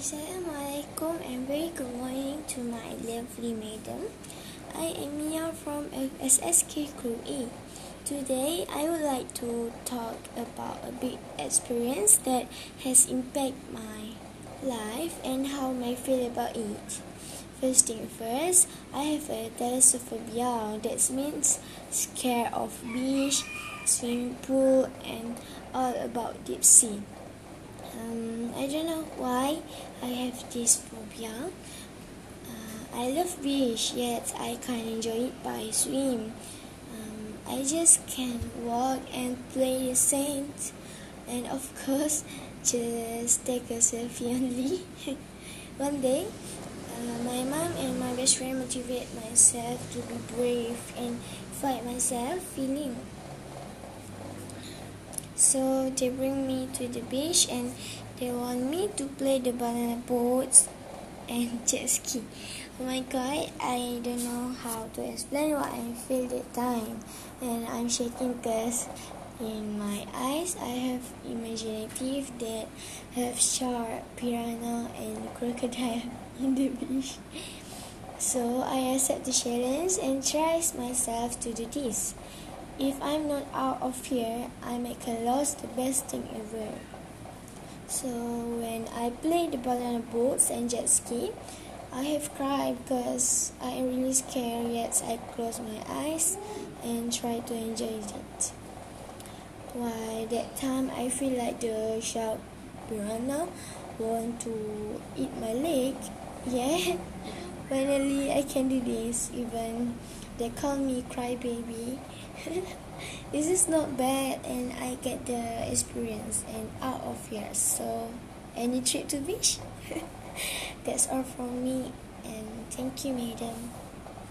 Assalamualaikum and very good morning to my lovely madam. I am Mia from SSK Group A. Today, I would like to talk about a big experience that has impacted my life and how I feel about it. First thing first, I have a thalassophobia. That means scared of beach, swimming pool, and all about deep sea. Um, I don't know why I have this phobia. Uh, I love beach, yet I can't enjoy it by swim. Um, I just can walk and play the sand, and of course, just take a selfie only. One day, uh, my mom and my best friend motivate myself to be brave and fight myself feeling. So they bring me to the beach and they want me to play the banana boats and jet ski. Oh my god, I don't know how to explain what I feel that time. And I'm shaking because in my eyes I have imaginative that have shark, piranha and crocodile in the beach. So I accept the challenge and try myself to do this. If I'm not out of here, I make a loss the best thing ever. So when I play the banana boats and jet ski, I have cried because I am really scared yet I close my eyes and try to enjoy it. Why that time I feel like the shark piranha want to eat my leg. Yeah, finally I can do this even they call me crybaby. this is not bad and I get the experience and out of here. So any trip to beach? That's all from me and thank you madam.